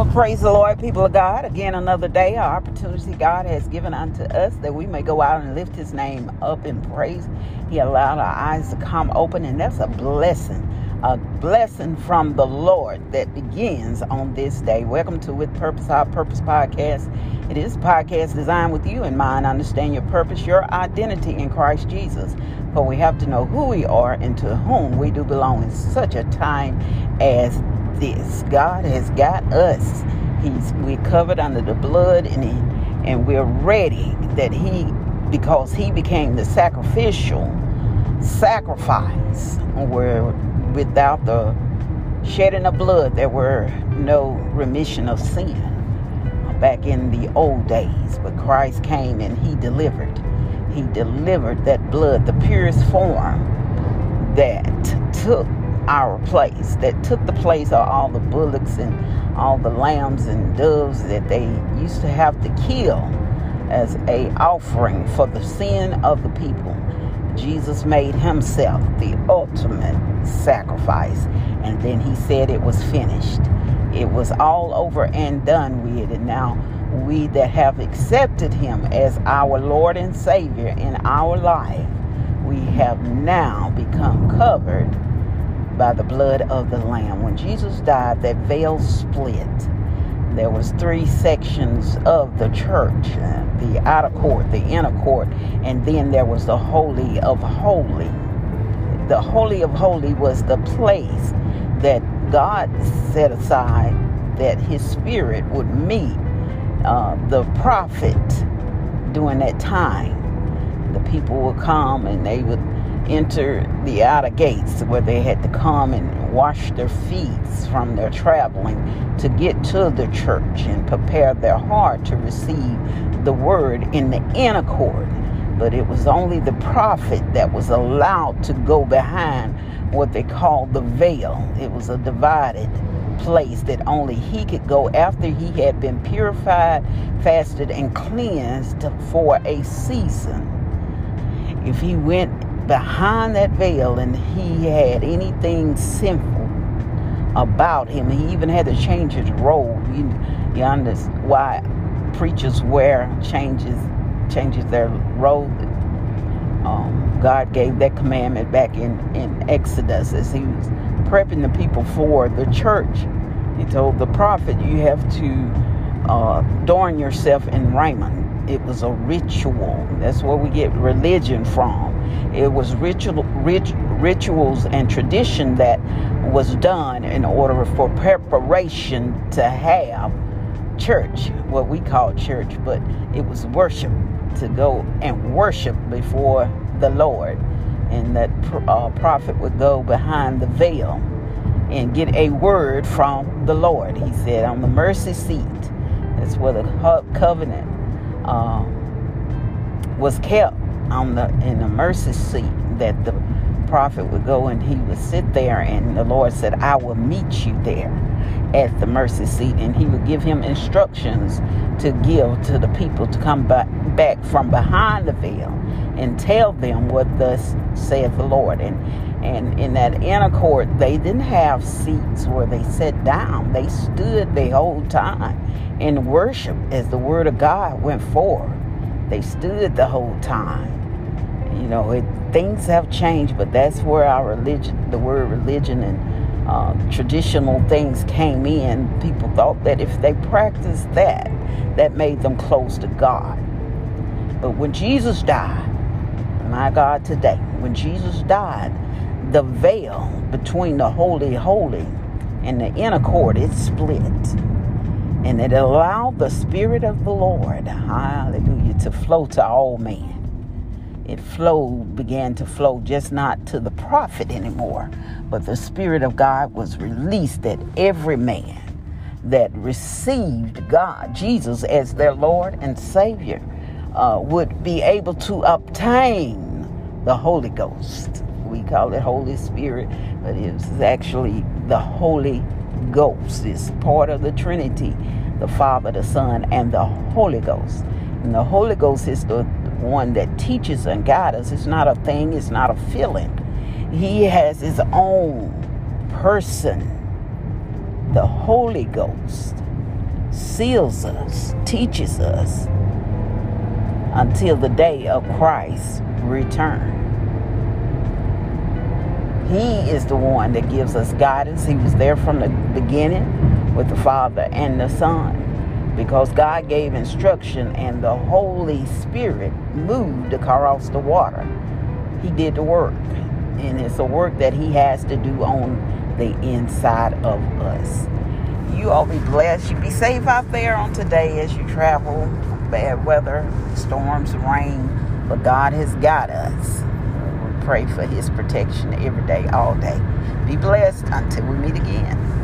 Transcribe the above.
Well, praise the Lord, people of God. Again, another day, our opportunity God has given unto us that we may go out and lift his name up in praise. He allowed our eyes to come open, and that's a blessing. A blessing from the Lord that begins on this day. Welcome to With Purpose, Our Purpose podcast. It is a podcast designed with you in mind. Understand your purpose, your identity in Christ Jesus. For we have to know who we are and to whom we do belong in such a time as this. God has got us. He's we're covered under the blood and he, and we're ready that he because he became the sacrificial sacrifice where without the shedding of blood there were no remission of sin back in the old days but Christ came and he delivered he delivered that blood the purest form that took our place, that took the place of all the bullocks and all the lambs and doves that they used to have to kill as a offering for the sin of the people. Jesus made himself the ultimate sacrifice. And then he said it was finished. It was all over and done with. And now we that have accepted him as our Lord and Savior in our life, we have now become covered by the blood of the lamb. When jesus died that veil split. There was three sections of the church the outer court the inner court and then there was the holy of holy. The holy of holy was the place that god set aside that his spirit would meet uh, the prophet during that time. The people would come and they would enter the outer gates where they had to come and wash their feet from their traveling to get to the church and prepare their heart to receive the word in the inner court. But it was only the prophet that was allowed to go behind what they called the veil. It was a divided place that only he could go after he had been purified, fasted, and cleansed for a season. If he went behind that veil and he had anything sinful about him. He even had to change his robe. You, you understand why preachers wear changes changes their robe. Um, God gave that commandment back in, in Exodus as he was prepping the people for the church. He told the prophet, You have to uh, adorn yourself in raiment. It was a ritual. That's where we get religion from it was ritual, rit, rituals and tradition that was done in order for preparation to have church, what we call church, but it was worship to go and worship before the Lord. And that uh, prophet would go behind the veil and get a word from the Lord. He said, on the mercy seat, that's where the covenant uh, was kept on the in the mercy seat that the prophet would go and he would sit there and the Lord said, I will meet you there at the mercy seat and he would give him instructions to give to the people to come back, from behind the veil and tell them what thus saith the Lord. And and in that inner court they didn't have seats where they sat down. They stood the whole time in worship as the word of God went forth. They stood the whole time you know, it, things have changed, but that's where our religion, the word religion and uh, traditional things came in. People thought that if they practiced that, that made them close to God. But when Jesus died, my God, today, when Jesus died, the veil between the holy, holy and the inner court, it split. And it allowed the Spirit of the Lord, hallelujah, to flow to all men it flowed, began to flow just not to the prophet anymore, but the Spirit of God was released that every man that received God, Jesus, as their Lord and Savior, uh, would be able to obtain the Holy Ghost. We call it Holy Spirit, but it's actually the Holy Ghost. It's part of the Trinity the Father, the Son, and the Holy Ghost. And the Holy Ghost is the one that teaches and guides us. It's not a thing, it's not a feeling. He has his own person, the Holy Ghost. seals us, teaches us until the day of Christ's return. He is the one that gives us guidance. He was there from the beginning with the Father and the Son because God gave instruction and the Holy Spirit moved across the water. He did the work. And it's a work that He has to do on the inside of us. You all be blessed. You be safe out there on today as you travel. Bad weather, storms, rain, but God has got us. We pray for His protection every day, all day. Be blessed until we meet again.